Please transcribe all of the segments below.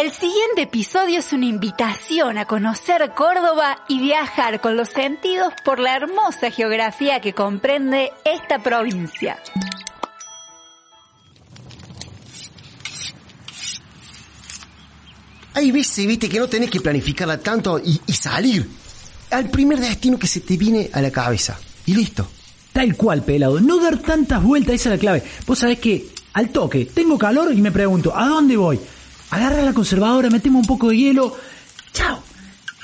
El siguiente episodio es una invitación a conocer Córdoba y viajar con los sentidos por la hermosa geografía que comprende esta provincia. Hay veces, viste, que no tenés que planificarla tanto y, y salir al primer destino que se te viene a la cabeza. Y listo. Tal cual, pelado. No dar tantas vueltas, esa es la clave. Vos sabés que al toque, tengo calor y me pregunto, ¿a dónde voy? Agarra la conservadora, metemos un poco de hielo. ¡Chao!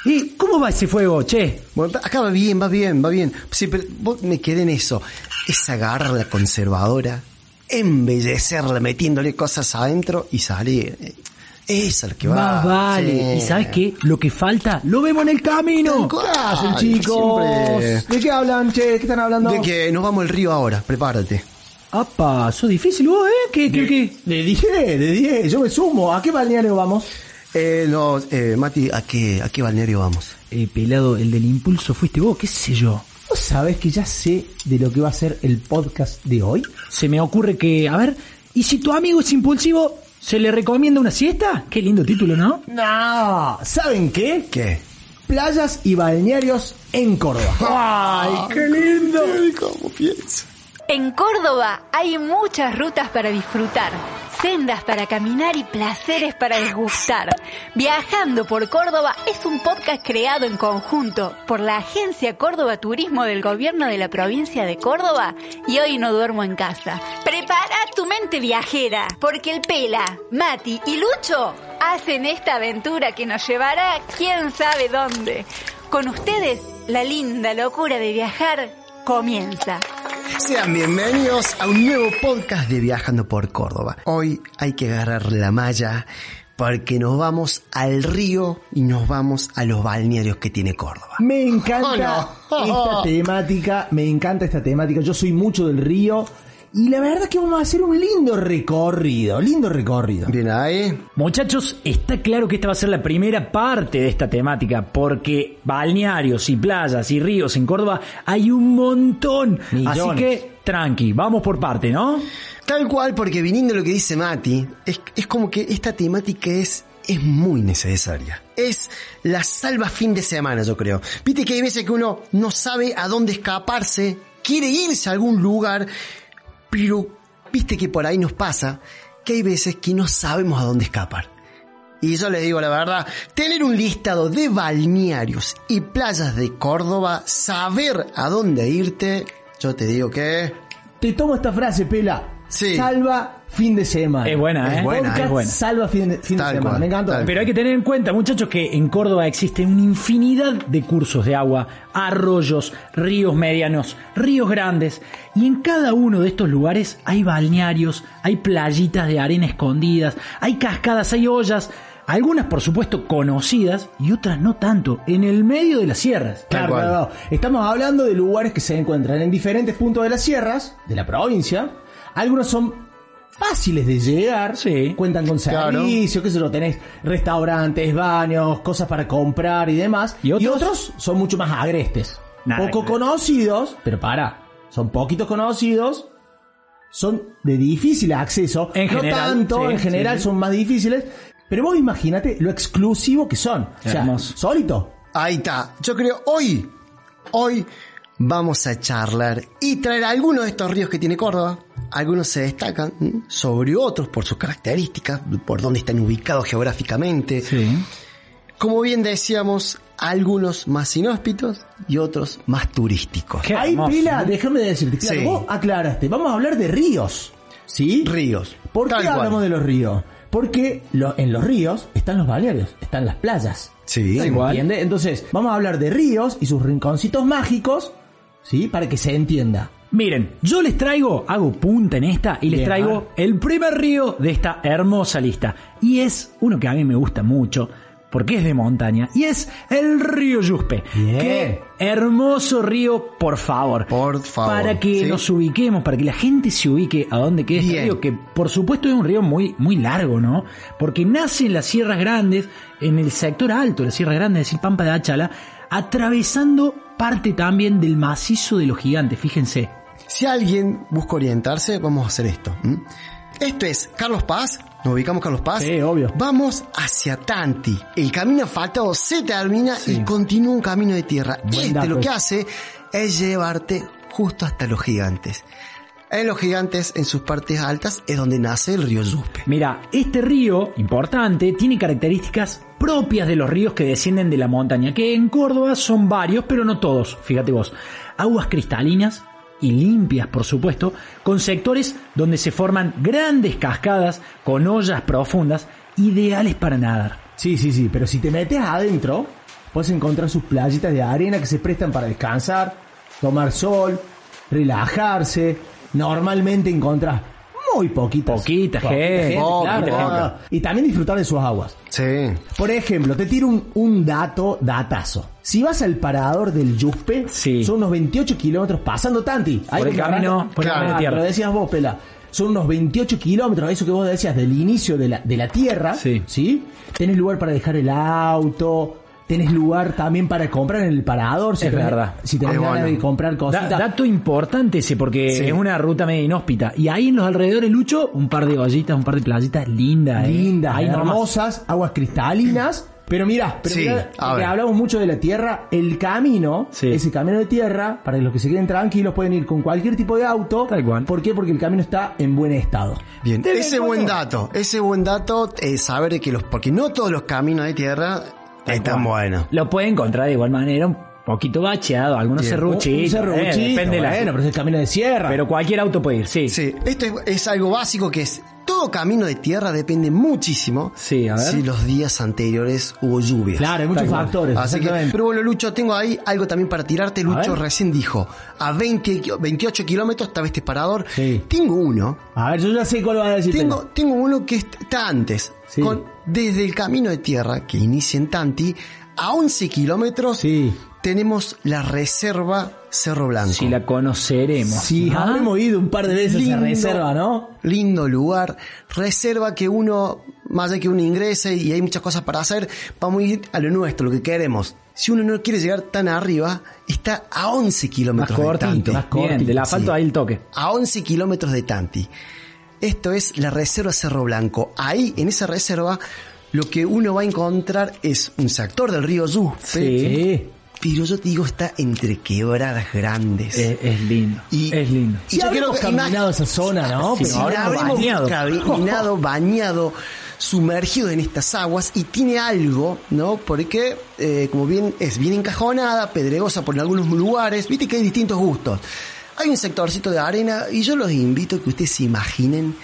¿Y cómo va ese fuego, che? Bueno, acá va bien, va bien, va bien. Sí, pero vos me quedé en eso. Es agarrar la conservadora, embellecerla metiéndole cosas adentro y salir. Es lo que va. Más vale. Sí. ¿Y sabes qué? Lo que falta, lo vemos en el camino. ¿Qué hacen, chicos? siempre. ¿De qué hablan, che? ¿Qué están hablando? De que nos vamos al río ahora, prepárate. Apa, sos difícil vos, ¿eh? ¿Qué, qué, qué? De 10, de 10. Yo me sumo. ¿A qué balneario vamos? Eh, no, eh, Mati, ¿a qué, ¿a qué balneario vamos? Eh, pelado, el del impulso fuiste vos, qué sé yo. ¿Vos sabés que ya sé de lo que va a ser el podcast de hoy? Se me ocurre que, a ver, ¿y si tu amigo es impulsivo, se le recomienda una siesta? Qué lindo título, ¿no? No. ¿Saben qué? ¿Qué? Playas y balnearios en Córdoba. ¡Ay, qué lindo! ¿Cómo pienso? En Córdoba hay muchas rutas para disfrutar, sendas para caminar y placeres para degustar. Viajando por Córdoba es un podcast creado en conjunto por la Agencia Córdoba Turismo del Gobierno de la provincia de Córdoba y hoy no duermo en casa. Prepara tu mente viajera, porque el Pela, Mati y Lucho hacen esta aventura que nos llevará quién sabe dónde. Con ustedes, la linda locura de viajar comienza. Sean bienvenidos a un nuevo podcast de Viajando por Córdoba. Hoy hay que agarrar la malla porque nos vamos al río y nos vamos a los balnearios que tiene Córdoba. Me encanta Oh, no. esta temática, me encanta esta temática. Yo soy mucho del río y la verdad es que vamos a hacer un lindo recorrido, lindo recorrido. Bien ahí. Muchachos, está claro que esta va a ser la primera parte de esta temática, porque balnearios y playas y ríos en Córdoba hay un montón. Millones. Así que, tranqui, vamos por parte, ¿no? Tal cual, porque viniendo lo que dice Mati, es, es como que esta temática es, es muy necesaria. Es la salva fin de semana, yo creo. Viste que hay veces que uno no sabe a dónde escaparse, quiere irse a algún lugar, pero viste que por ahí nos pasa que hay veces que no sabemos a dónde escapar. Y yo les digo la verdad, tener un listado de balnearios y playas de Córdoba, saber a dónde irte, yo te digo que... Te tomo esta frase, Pela. Sí. Salva fin de semana. Es buena, ¿eh? Es buena, Podcast es buena. Salva fin de, fin de Tal semana. cual, Me encanta. Pero hay que tener en cuenta, muchachos, que en Córdoba existe una infinidad de cursos de agua, arroyos, ríos medianos, ríos grandes, y en cada uno de estos lugares hay balnearios, hay playitas de arena escondidas, hay cascadas, hay ollas, algunas por supuesto conocidas y otras no tanto, en el medio de las sierras. Claro, claro. Estamos hablando de lugares que se encuentran en diferentes puntos de las sierras, de la provincia. Algunos son fáciles de llegar, Sí. cuentan con Claro. servicio, qué sé yo, tenés restaurantes, baños, cosas para comprar y demás. ¿Y otros? son mucho más agrestes. Nada Poco conocidos, pero para, son poquitos conocidos, son de difícil acceso. En no general, tanto, sí, en general sí, sí. son más difíciles. Pero vos imagínate lo exclusivo que son. O sea, Hermoso. solito. Ahí está. Yo creo hoy, hoy vamos a charlar y traer algunos de estos ríos que tiene Córdoba. Algunos se destacan sobre otros por sus características, por dónde están ubicados geográficamente. Sí. Como bien decíamos, algunos más inhóspitos y otros más turísticos. Qué Ahí, hermoso, Pila, ¿no? déjame decirte, claro, Sí. vos aclaraste, vamos a hablar de ríos, ¿sí? Ríos. ¿Por qué cual. hablamos de los ríos? Porque lo- en los ríos están los balnearios, están las playas. Sí. ¿Se igual. entiende? Entonces, vamos a hablar de ríos y sus rinconcitos mágicos, ¿sí? Para que se entienda. Miren, yo les traigo, hago punta en esta y les Bien, traigo el primer río de esta hermosa lista. Y es uno que a mí me gusta mucho, porque es de montaña, y es el río Yuspe. Bien. Qué hermoso río, por favor. Por favor, Para que ¿sí? nos ubiquemos, para que la gente se ubique a dónde queda este río, que por supuesto es un río muy, muy largo, ¿no? Porque nace en las Sierras Grandes, en el sector alto de las Sierras Grandes, es decir, Pampa de Achala, atravesando parte también del macizo de los gigantes, fíjense. Si alguien busca orientarse, vamos a hacer esto. Esto es Carlos Paz. Nos ubicamos Carlos Paz. Sí, obvio. Vamos hacia Tanti. El camino asfaltado se termina y continúa un camino de tierra. Buen este dato lo que hace es llevarte justo hasta los gigantes. En los gigantes, en sus partes altas, es donde nace el río Yuspe. Mira, este río, importante, tiene características propias de los ríos que descienden de la montaña, que en Córdoba son varios, pero no todos, fíjate vos. Aguas cristalinas y limpias, por supuesto, con sectores donde se forman grandes cascadas con ollas profundas, ideales para nadar. Sí, sí, sí, pero si te metes adentro, puedes encontrar sus playitas de arena que se prestan para descansar, tomar sol, relajarse. Normalmente encontrás muy poquitas. Poquita gente, poquita claro. gente. Y también disfrutar de sus aguas. Sí. Por ejemplo, te tiro un, un dato, datazo. Si vas al parador del Yuspe, Sí. son unos 28 kilómetros pasando Tanti. Ahí Por el camino- por el camino de Claro, tierra. Lo decías vos, Pela. Son unos 28 kilómetros, eso que vos decías del inicio de la, de la tierra. Sí. Tenés lugar para dejar el auto. Tenés lugar también para comprar en el parador. Si Es tenés, verdad. Si tenés ganas bueno. de comprar Da- cositas. dato importante ese, porque Sí. es una ruta media inhóspita. Y ahí en los alrededores, Lucho, un par de ollitas, un par de playitas lindas. ¿eh? lindas, nomás. hermosas, aguas cristalinas. Pero mira, pero Sí, mirá, hablamos mucho de la tierra, el camino, Sí. ese camino de tierra, para los que se queden tranquilos, pueden ir con cualquier tipo de auto. Tal cual. ¿Por qué? Porque el camino está en buen estado. Bien, ese buen dato, ese buen dato es saber que los, porque no todos los caminos de tierra están buenos. Lo puede encontrar de igual manera, un poquito bacheado, algunos serruchitos. Serruchito, eh, depende de la- bueno, pero es el camino de sierra. Pero cualquier auto puede ir, sí. Sí, esto es, es algo básico que es, todo camino de tierra depende muchísimo Sí, a ver. si los días anteriores hubo lluvias. claro, hay muchos Tal cual. factores. Así que, exactamente. pero bueno, Lucho, tengo ahí algo también para tirarte. Lucho ver. recién dijo, a 20, ki- 28 kilómetros estaba este parador. Sí. Tengo uno, A ver, yo ya sé cuál va a decir. tengo, tengo uno que está antes. Sí. Con, desde el camino de tierra que inicia en Tanti, a 11 kilómetros, Sí. tenemos la reserva Cerro Blanco. Si la conoceremos. Sí, Ah, habremos ido un par de veces a Lindo. reserva, ¿no? Lindo lugar, reserva que uno, más de que uno ingrese y hay muchas cosas para hacer, vamos a ir a lo nuestro, lo que queremos. Si uno no quiere llegar tan arriba, está a 11 Más kilómetros de cortito. Tanti. más Bien, cortito, del asfalto sí. ahí el toque. A 11 kilómetros de Tanti. Esto es la reserva Cerro Blanco. Ahí, en esa reserva, lo que uno va a encontrar es un sector del río Yuspe, Sí. Pero yo te digo, está entre quebradas grandes. Es, es lindo. Y- es lindo. Y yo habremos que caminado esa zona, ¿no? Sí, Pero ahora habremos bañado. caminado, bañado, sumergido en estas aguas y tiene algo, ¿no? Porque eh, como bien es bien encajonada, pedregosa por algunos lugares, viste que hay distintos gustos. Hay un sectorcito de arena y yo los invito a que ustedes se imaginen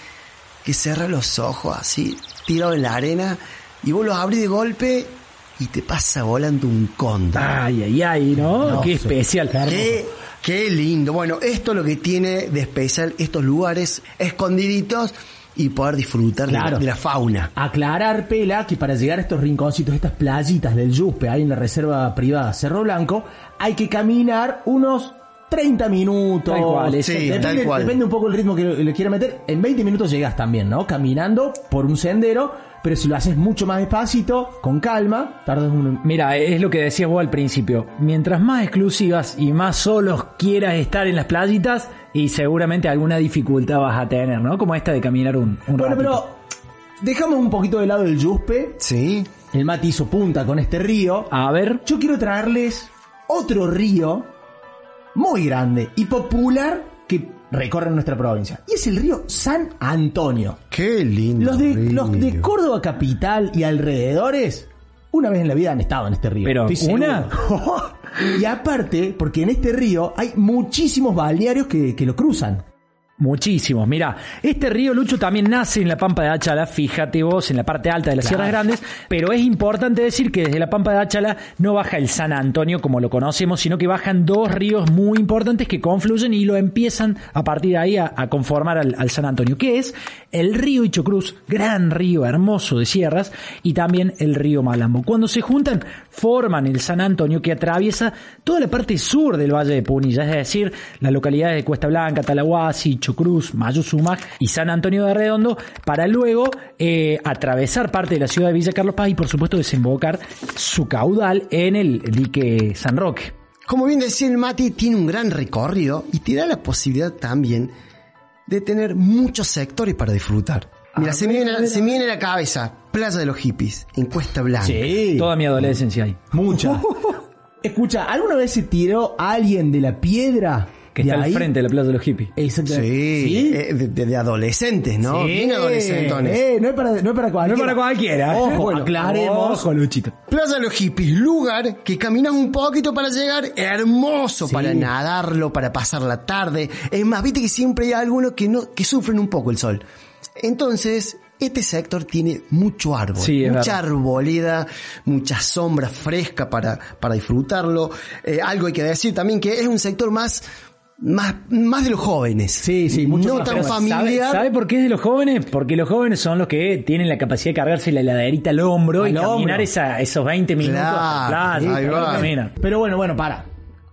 que cerran los ojos así, tirado en la arena y vos los abrís de golpe y te pasa volando un cóndor. Ay, ay, ay, ¿no? No, Qué especial. Qué, qué lindo. Bueno, esto es lo que tiene de especial estos lugares escondiditos y poder disfrutar de la- Claro. de, la, fauna. Aclarar, Pela, que para llegar a estos rinconcitos, estas playitas del Yuspe, ahí en la reserva privada Cerro Blanco, hay que caminar unos 30 minutos. Tal cual, sí, depende, tal cual. depende un poco el ritmo que le, quiera meter. En 20 minutos llegas también, ¿no? Caminando por un sendero, pero si lo haces mucho más despacito, con calma, tardas un... Mira, es lo que decías vos al principio. Mientras más exclusivas y más solos quieras estar en las playitas, y seguramente alguna dificultad vas a tener, ¿no? Como esta de caminar un, un Bueno, ratito. pero dejamos un poquito de lado el Yuspe. Sí. El hizo punta con este río. A ver, Yo quiero traerles otro río muy grande y popular que recorre nuestra provincia. Y es el río San Antonio. Qué lindo. Los de, río. los de Córdoba capital y alrededores, una vez en la vida han estado en este río. pero Estoy una. Y aparte, porque en este río hay muchísimos balnearios que, que lo cruzan. Muchísimos. Mira, este río Lucho también nace en la Pampa de Achala, fíjate vos, en la parte alta de las Sierras Grandes, pero es importante decir que desde la Pampa de Achala no baja el San Antonio como lo conocemos, sino que bajan dos ríos muy importantes que confluyen y lo empiezan a partir de ahí a, a conformar al, al San Antonio, que es el río Ichocruz, gran río hermoso de sierras, y también el río Malambo. Cuando se juntan, forman el San Antonio que atraviesa toda la parte sur del Valle de Punilla, es decir, las localidades de Cuesta Blanca, Talahuasi, Cruz, Mayo Sumac y San Antonio de Redondo, para luego eh, atravesar parte de la ciudad de Villa Carlos Paz y por supuesto desembocar su caudal en el dique San Roque. Como bien decía el Mati, tiene un gran recorrido y te da la posibilidad también de tener muchos sectores para disfrutar. Mira, se me, viene, se me viene a la cabeza Playa de los Hippies, en Cuesta Blanca. Sí. Toda mi adolescencia ahí. Mucha. Escucha, ¿alguna vez se tiró alguien de la piedra? Que está al ahí? frente de la Plaza de los Hippies. Exactamente. Sí, eh, de, adolescentes, ¿no? Sí. Bien adolescentones. Eh, no es para, no es para No cualquiera. para cualquiera. Ojo, Bueno, aclaremos. Ojo, Luchito. Plaza de los Hippies, lugar que caminas un poquito para llegar, hermoso Sí. para nadarlo, para pasar la tarde. Es más, viste que siempre hay algunos que no, que sufren un poco el sol. Entonces, este sector tiene mucho árbol, Sí, mucha verdad. arboleda, mucha sombra fresca para, para disfrutarlo. Eh, algo hay que decir también que es un sector más, más, más de los jóvenes. Sí, sí, mucho no más tan familiar. ¿Sabe, sabe por qué es de los jóvenes? Porque los jóvenes son los que tienen la capacidad de cargarse la heladerita al hombro Al y caminar hombro. esa- esos 20 minutos Claro, ahí Claro, va. Pero bueno, bueno, para.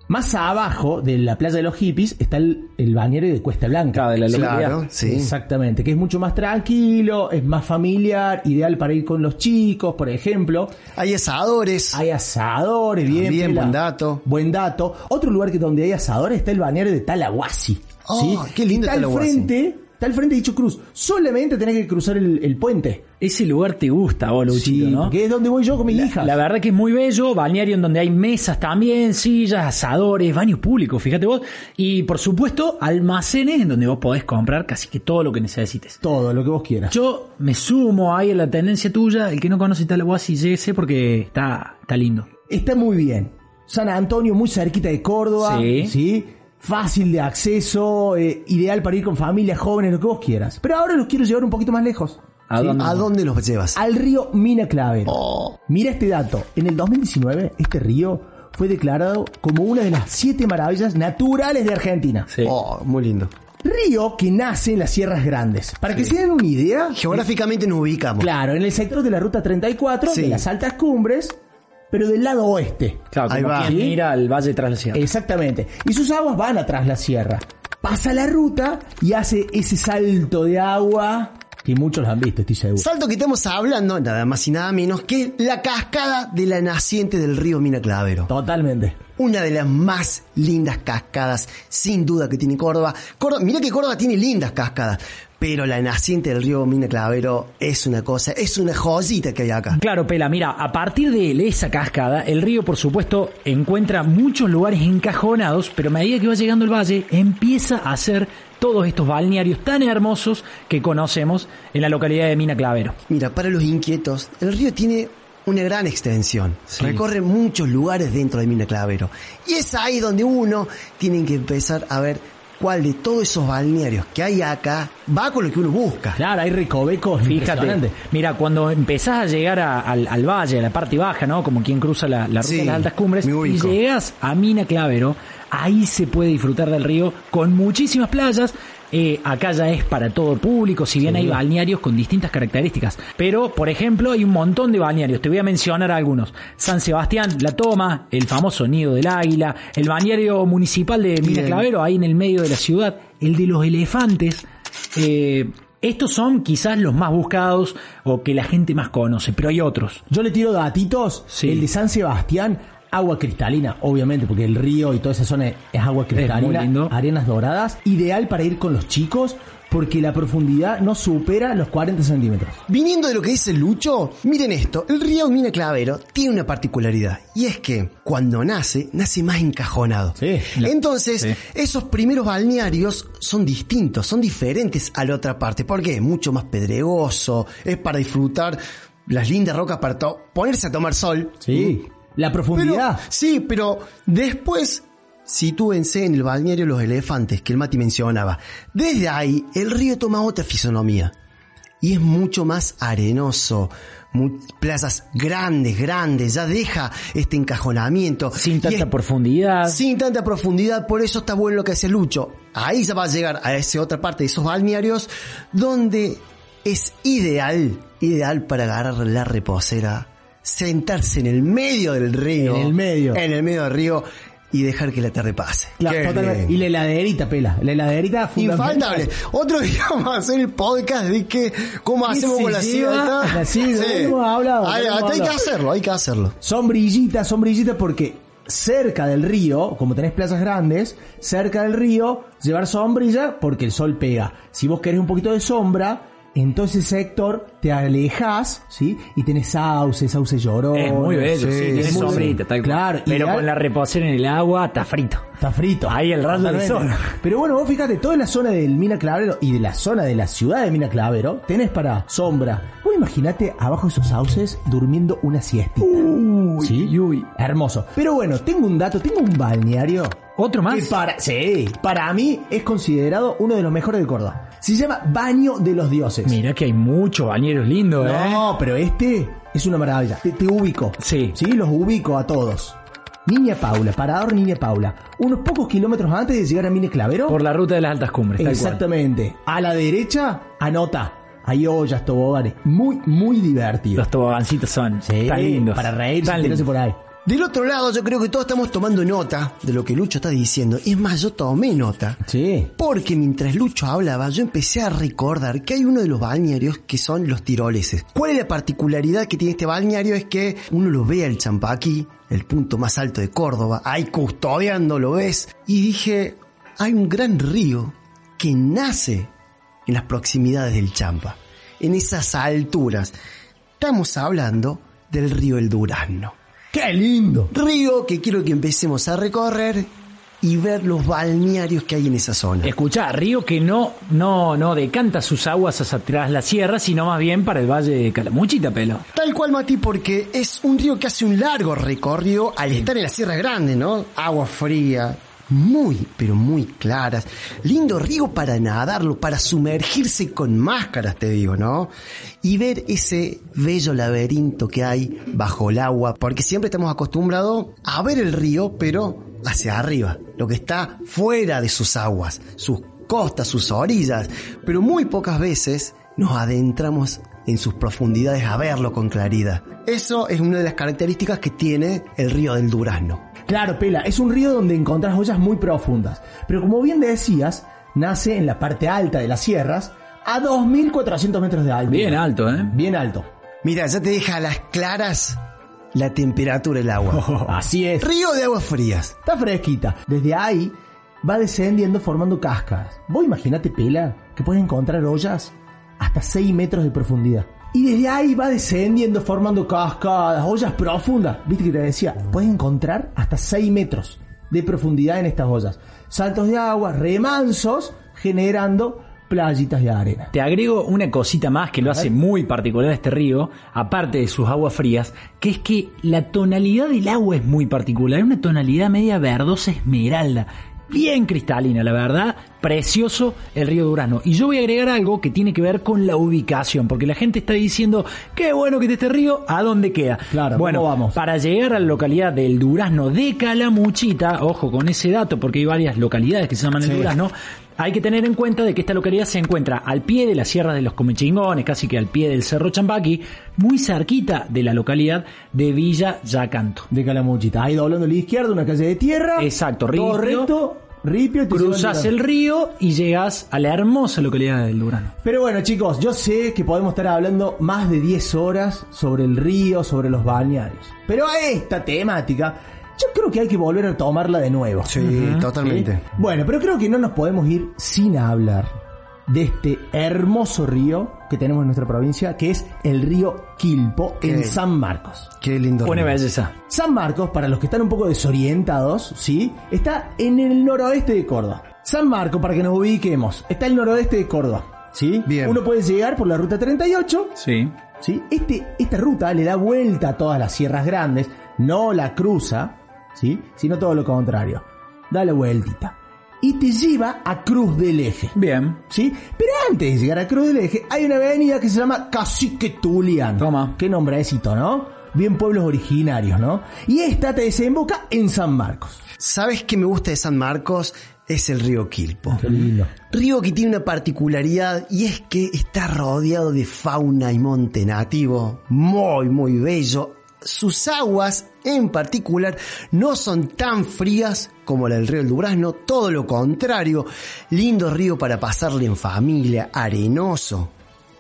Más abajo de la playa de los hippies está el, el bañero de Cuesta Blanca. Claro, de la localidad. Claro, sí. Exactamente, que es mucho más tranquilo, es más familiar, ideal para ir con los chicos, por ejemplo. Hay asadores. Hay asadores, bien. Pela. buen dato. Buen dato. Otro lugar que donde hay asadores está el balneario de Talahuasi. Oh, ¿sí? qué lindo está al Talahuasi. frente, está al frente de dicho cruz. Solamente tenés que cruzar el, el puente. Ese lugar te gusta, vos, Luchito, Sí, ¿no? que es donde voy yo con mis hijas. La verdad que es muy bello, balneario en donde hay mesas también, sillas, asadores, baños públicos, fíjate vos. Y por supuesto, almacenes en donde vos podés comprar casi que todo lo que necesites. Todo lo que vos quieras. Yo me sumo ahí a la tendencia tuya, el que no conoce Talahuasi, lléguese porque está, está lindo. Está muy bien. San Antonio, muy cerquita de Córdoba. Sí. Fácil de acceso, eh, ideal para ir con familias, jóvenes, lo que vos quieras. Pero ahora los quiero llevar un poquito más lejos. ¿A ¿sí? dónde? ¿A dónde los llevas? Al río Mina Clavero. Oh. Mira este dato. En el 2019, este río fue declarado como una de las siete maravillas naturales de Argentina. Sí. Oh, muy lindo. Río que nace en las Sierras Grandes. Para que se den una idea, Geográficamente nos ubicamos. claro, en el sector de la ruta 34, Sí. de las altas cumbres, pero del lado oeste. Claro, Ahí como va. quien mira al Valle tras la Sierra. Exactamente. Y sus aguas van atrás la sierra. Pasa la ruta y hace ese salto de agua que muchos lo han visto, estoy seguro. Salto que estamos hablando, nada más y nada menos que la cascada de la naciente del río Mina Clavero. Totalmente. Una de las más lindas cascadas, sin duda, que tiene Córdoba. Córdoba mira que Córdoba tiene lindas cascadas, pero la naciente del río Mina Clavero es una cosa, es una joyita que hay acá. Claro, Pela, mira, a partir de esa cascada, el río, por supuesto, encuentra muchos lugares encajonados, pero a medida que va llegando el valle, empieza a hacer todos estos balnearios tan hermosos que conocemos en la localidad de Mina Clavero. Mira, para los inquietos, el río tiene una gran extensión. Sí. Recorre muchos lugares dentro de Mina Clavero. Y es ahí donde uno tiene que empezar a ver cuál de todos esos balnearios que hay acá va con lo que uno busca. Claro, hay recovecos Fíjate, mira, cuando empezás a llegar a- al, al valle, a la parte baja, ¿no? Como quien cruza la, la ruta Sí, de las altas cumbres, y llegas a Mina Clavero, ahí se puede disfrutar del río con muchísimas playas. Eh, acá ya es para todo el público, si bien hay balnearios con distintas características. Pero, por ejemplo, hay un montón de balnearios. Te voy a mencionar algunos. San Sebastián, La Toma, el famoso Nido del Águila, el balneario municipal de Mina. Clavero, ahí en el medio de la ciudad, el de los elefantes. Eh, estos son quizás los más buscados o que la gente más conoce, pero hay otros. Yo le tiro datitos. Sí. El de San Sebastián, agua cristalina, obviamente, porque el río y toda esa zona es agua cristalina. muy lindo. Arenas doradas. Ideal para ir con los chicos porque la profundidad no supera los 40 centímetros. Viniendo de lo que dice Lucho, miren esto, el río Mina Clavero tiene una particularidad y es que cuando nace, nace más encajonado. Sí. Entonces, Sí. esos primeros balnearios son distintos, son diferentes a la otra parte, porque es mucho más pedregoso, es para disfrutar las lindas rocas para ponerse a tomar sol. Sí. La Pero, profundidad. sí, pero después sitúense en el balneario Los Elefantes que el Mati mencionaba. Desde ahí, el río toma otra fisonomía. Y es mucho más arenoso. plazas grandes, grandes, ya deja este encajonamiento. Sin tanta es- profundidad. sin tanta profundidad, por eso está bueno lo que hace Lucho. Ahí ya va a llegar a esa otra parte de esos balnearios donde es ideal, ideal para agarrar la reposera, sentarse en el medio del río. En el medio. En el medio del río y dejar que la tarde pase. Claro. Y la heladerita, pela. La heladerita. Infaltable. Otro día vamos a hacer el podcast de que cómo ¿Qué hacemos con la no hemos hablado, Hay, que hacerlo, hay que hacerlo. Son brillitas, son brillitas porque cerca del río, como tenés plazas grandes, cerca del río, llevar sombrilla porque el sol pega. Si vos querés un poquito de sombra, en todo ese sector te alejas, ¿sí? Y tenés sauce, sauce llorón. Es muy bello, sí, tiene sombrita, tal. Claro, Pero ideal- con la reposera en el agua está frito. Está frito. Ahí el Totalmente. sol. Pero bueno, vos fíjate, toda la zona del Mina Clavero y de la zona de la ciudad de Mina Clavero, tenés para sombra. Vos imaginate abajo de esos sauces durmiendo una siestita. ¿Sí? uy. Hermoso. Pero bueno, tengo un dato, tengo un balneario. ¿Otro más? Que para, sí, para mí es considerado uno de los mejores de Córdoba. Se llama Baño de los Dioses. Mira que hay muchos bañeros lindos, ¿eh? No, pero este es una maravilla. Te, te ubico. Sí. Sí, los ubico a todos. Niña Paula, Parador Niña Paula. Unos pocos kilómetros antes de llegar a Mine Clavero. Por la ruta de las altas cumbres. Exactamente. A la derecha, anota. Hay ollas, toboganes. Muy, muy divertido. Los tobogancitos son Sí, tan lindos. Para reírse, tan lindos. por ahí. Del otro lado, yo creo que todos estamos tomando nota de lo que Lucho está diciendo. Es más, yo tomé nota. Sí. Porque mientras Lucho hablaba, yo empecé a recordar que hay uno de los balnearios que son los tiroleses. ¿Cuál es la particularidad que tiene este balneario? Es que uno lo ve al Champaquí, el punto más alto de Córdoba, ahí custodiando, lo ves. Y dije, hay un gran río que nace en las proximidades del Champa, en esas alturas. Estamos hablando del río El Durazno. ¡Qué lindo! Río que quiero que empecemos a recorrer y ver los balnearios que hay en esa zona. Escuchá, río que no, no, no decanta sus aguas hacia atrás la sierra, sino más bien para el valle de Calamuchita, pelo. Tal cual, Mati, porque es un río que hace un largo recorrido al estar en la Sierra Grande, ¿no? Agua fría, muy, pero muy claras. Lindo río para nadarlo, para sumergirse con máscaras, te digo, ¿no? Y ver ese bello laberinto que hay bajo el agua, porque siempre estamos acostumbrados a ver el río, pero hacia arriba, lo que está fuera de sus aguas, sus costas, sus orillas, pero muy pocas veces nos adentramos en sus profundidades a verlo con claridad. Eso es una de las características que tiene el río del Durazno. Claro, Pela, es un río donde encontrás ollas muy profundas. Pero como bien decías, nace en la parte alta de las sierras a 2.400 metros de altura. Bien alto, ¿eh? Bien alto. Mira, ya te deja a las claras la temperatura del agua. Así es. Río de aguas frías. Está fresquita. Desde ahí va descendiendo formando cascadas. Vos imaginate, Pela, que puedes encontrar ollas hasta 6 metros de profundidad. Y desde ahí va descendiendo formando cascadas, ollas profundas. Viste que te decía, puedes encontrar hasta 6 metros de profundidad en estas ollas. Saltos de agua, remansos, generando playitas de arena. Te agrego una cosita más que lo hace muy particular a este río, aparte de sus aguas frías, que es que la tonalidad del agua es muy particular, es una tonalidad media verdosa esmeralda, bien cristalina, la verdad, precioso el río Durazno. Y yo voy a agregar algo que tiene que ver con la ubicación, porque la gente está diciendo, qué bueno que esté este río, ¿a dónde queda? Claro, bueno, ¿cómo vamos? para llegar a la localidad del Durazno de Calamuchita, ojo con ese dato, porque hay varias localidades que se llaman el Sí. Durazno, hay que tener en cuenta de que esta localidad se encuentra al pie de la Sierra de los Comechingones, casi que al pie del Cerro Chambaqui, muy cerquita de la localidad de Villa Yacanto. De Calamuchita. Ahí doblando a la izquierda, una calle de tierra. Exacto, recto, ripio. Cruzas el río y llegas a la hermosa localidad del Durazno. Pero bueno, chicos, yo sé que podemos estar hablando más de 10 horas sobre el río, sobre los balnearios. Pero a esta temática, yo creo que hay que volver a tomarla de nuevo. Sí, totalmente. ¿Sí? Bueno, pero creo que no nos podemos ir sin hablar de este hermoso río que tenemos en nuestra provincia, que es el río Quilpo en San Marcos. Qué lindo. Buena belleza. San Marcos, para los que están un poco desorientados, ¿sí? Está en el noroeste de Córdoba. San Marcos, para que nos ubiquemos, está el noroeste de Córdoba, ¿sí? Bien. Uno puede llegar por la ruta 38, Sí. ¿sí? Este, esta ruta le da vuelta a todas las sierras grandes, no la cruza, ¿sí? Sino todo lo contrario. da la vueltita y te lleva a Cruz del Eje. Bien. ¿Sí? Pero antes de llegar a Cruz del Eje, hay una avenida que se llama Cacique Tulian. Toma. Qué nombrecito, ¿no? Bien pueblos originarios, ¿no? Y esta te desemboca en San Marcos. ¿Sabes qué me gusta de San Marcos? Es el río Quilpo. Qué lindo. Río que tiene una particularidad y es que está rodeado de fauna y monte nativo. Muy, muy bello. Sus aguas, en particular, no son tan frías como la del río del Durazno, todo lo contrario. Lindo río para pasarle en familia, arenoso.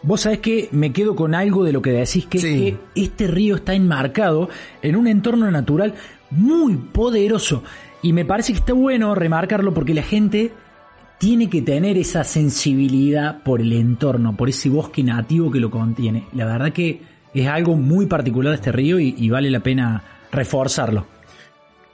Vos sabés que me quedo con algo de lo que decís, que Sí. es que este río está enmarcado en un entorno natural muy poderoso. Y me parece que está bueno remarcarlo porque la gente tiene que tener esa sensibilidad por el entorno, por ese bosque nativo que lo contiene. La verdad que es algo muy particular de este río y, y vale la pena reforzarlo.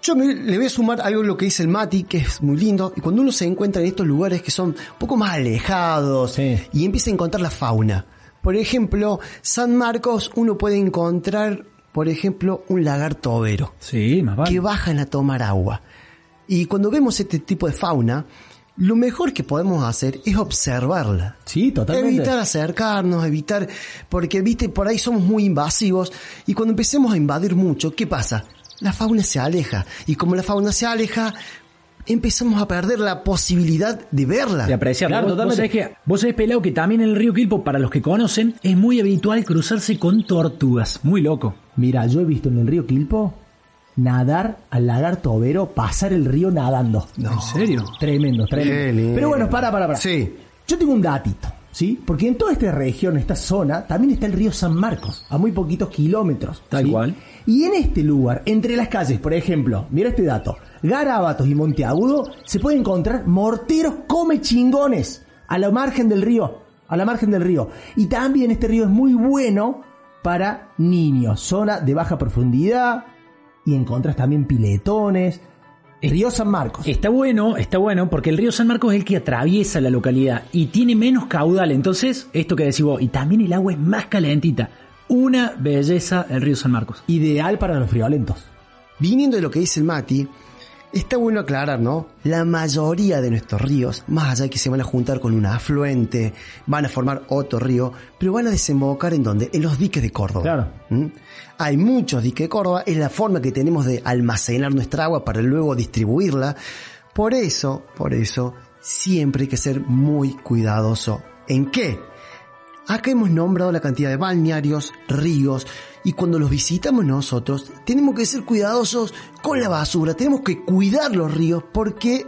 Yo me- le voy a sumar algo a lo que dice el Mati, que es muy lindo, y cuando uno se encuentra en estos lugares que son un poco más alejados Sí. y empieza a encontrar la fauna. Por ejemplo, San Marcos uno puede encontrar, por ejemplo, un lagarto overo Sí, más vale. que bajan a tomar agua. Y cuando vemos este tipo de fauna, lo mejor que podemos hacer es observarla. Sí, totalmente. Evitar acercarnos, evitar, porque viste, por ahí somos muy invasivos y cuando empecemos a invadir mucho, ¿qué pasa? La fauna se aleja y como la fauna se aleja, empezamos a perder la posibilidad de verla. de apreciarlo. Claro, vos, vos totalmente. sabés que, vos sabés, que también en el río Quilpo, para los que conocen, es muy habitual cruzarse con tortugas. Muy loco. Mira, yo he visto en el río Quilpo nadar al lagarto overo, pasar el río nadando. ¿En serio? Tremendo, tremendo. Pero bueno, para, para, para. Sí. Yo tengo un datito, ¿sí? Porque en toda esta región, esta zona, también está el río San Marcos, a muy poquitos kilómetros. Tal ¿sí? cual. Y en este lugar, entre las calles, por ejemplo, mira este dato, Garabatos y Monteagudo, se pueden encontrar morteros come chingones a la margen del río, a la margen del río. Y también este río es muy bueno para niños, zona de baja profundidad, y encontras también piletones. Río San Marcos. Está bueno, está bueno, porque el río San Marcos es el que atraviesa la localidad y tiene menos caudal. Entonces, esto que decís vos, y también el agua es más calentita. Una belleza el río San Marcos. Ideal para los friolentos. Viniendo de lo que dice el Mati, está bueno aclarar, ¿no? La mayoría de nuestros ríos, más allá de que se van a juntar con un afluente, van a formar otro río, pero van a desembocar en donde? En los diques de Córdoba. Claro. ¿Mm? Hay muchos diques de Córdoba, es la forma que tenemos de almacenar nuestra agua para luego distribuirla. Por eso, por eso, siempre hay que ser muy cuidadoso. ¿En qué? Acá hemos nombrado la cantidad de balnearios, ríos, y cuando los visitamos nosotros, tenemos que ser cuidadosos con la basura, tenemos que cuidar los ríos porque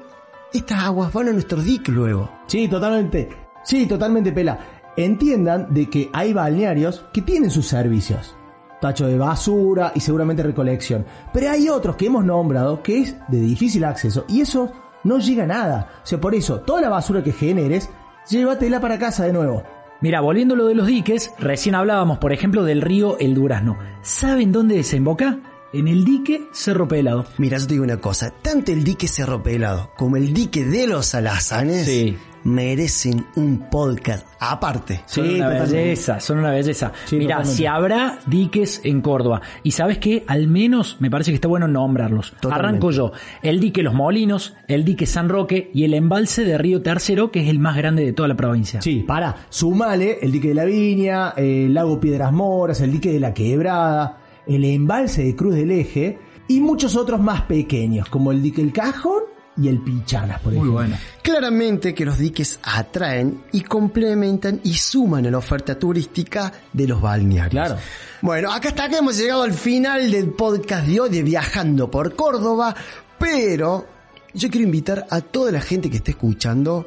estas aguas van a nuestros diques luego. Sí, totalmente. Sí, totalmente pela. Entiendan de que hay balnearios que tienen sus servicios. Tacho de basura y seguramente recolección. Pero hay otros que hemos nombrado que es de difícil acceso y eso no llega a nada. O sea, por eso, toda la basura que generes, llévatela para casa de nuevo. Mira, volviendo a lo de los diques, recién hablábamos, por ejemplo, del río El Durazno. ¿Saben dónde desemboca? En el dique Cerro Pelado. Mira, yo te digo una cosa, tanto el dique Cerro Pelado como el dique de los alazanes Sí. Merecen un podcast aparte. Son Sí, una totalmente. belleza, son una belleza. Sí, Mira, si habrá diques en Córdoba, y sabes que al menos me parece que está bueno nombrarlos. Totalmente. Arranco yo. El dique Los Molinos, el dique San Roque y el embalse de Río Tercero, que es el más grande de toda la provincia. Sí, para, sumale el dique de la Viña, el lago Piedras Moras, el dique de la Quebrada, el embalse de Cruz del Eje y muchos otros más pequeños, como el dique El Cajón y el Pichanas, por Muy ejemplo. bueno. Claramente que los diques atraen y complementan y suman a la oferta turística de los balnearios. Claro. Bueno, acá está que hemos llegado al final del podcast de hoy de Viajando por Córdoba, pero yo quiero invitar a toda la gente que esté escuchando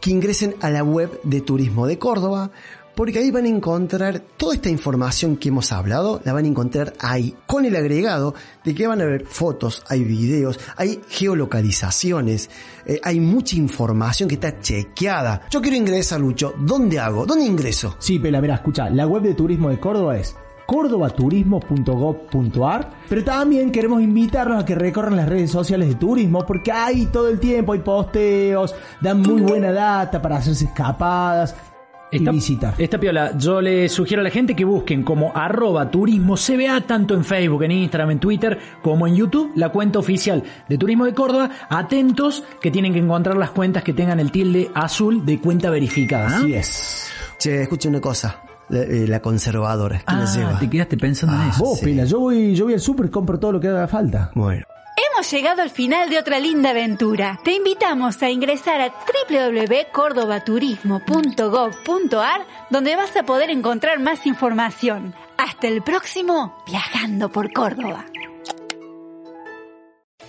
que ingresen a la web de Turismo de Córdoba, porque ahí van a encontrar toda esta información que hemos hablado, la van a encontrar ahí, con el agregado de que van a ver fotos, hay videos, hay geolocalizaciones, eh, hay mucha información que está chequeada. Yo quiero ingresar, Lucho, ¿dónde hago? ¿Dónde ingreso? Sí, Pela, mira, escucha, la web de turismo de Córdoba es cordobaturismo.gov.ar, pero también queremos invitarlos a que recorran las redes sociales de turismo, porque ahí todo el tiempo hay posteos, dan muy buena data para hacerse escapadas. Está, y visitar. Está piola. Yo le sugiero a la gente que busqen como arroba turismo CBA tanto en Facebook, en Instagram, en Twitter, como en YouTube, la cuenta oficial de Turismo de Córdoba. Atentos que tienen que encontrar las cuentas que tengan el tilde azul de cuenta verificada. ¿no? Así es. Che, escucha una cosa. La, eh, la conservadora. ¿Quién la Ah, lleva? te quedaste pensando en eso. Vos, Pila, yo voy, yo voy al súper y compro todo lo que haga falta. Bueno. Hemos llegado al final de otra linda aventura. Te invitamos a ingresar a www.cordobaturismo.gov.ar donde vas a poder encontrar más información. Hasta el próximo Viajando por Córdoba.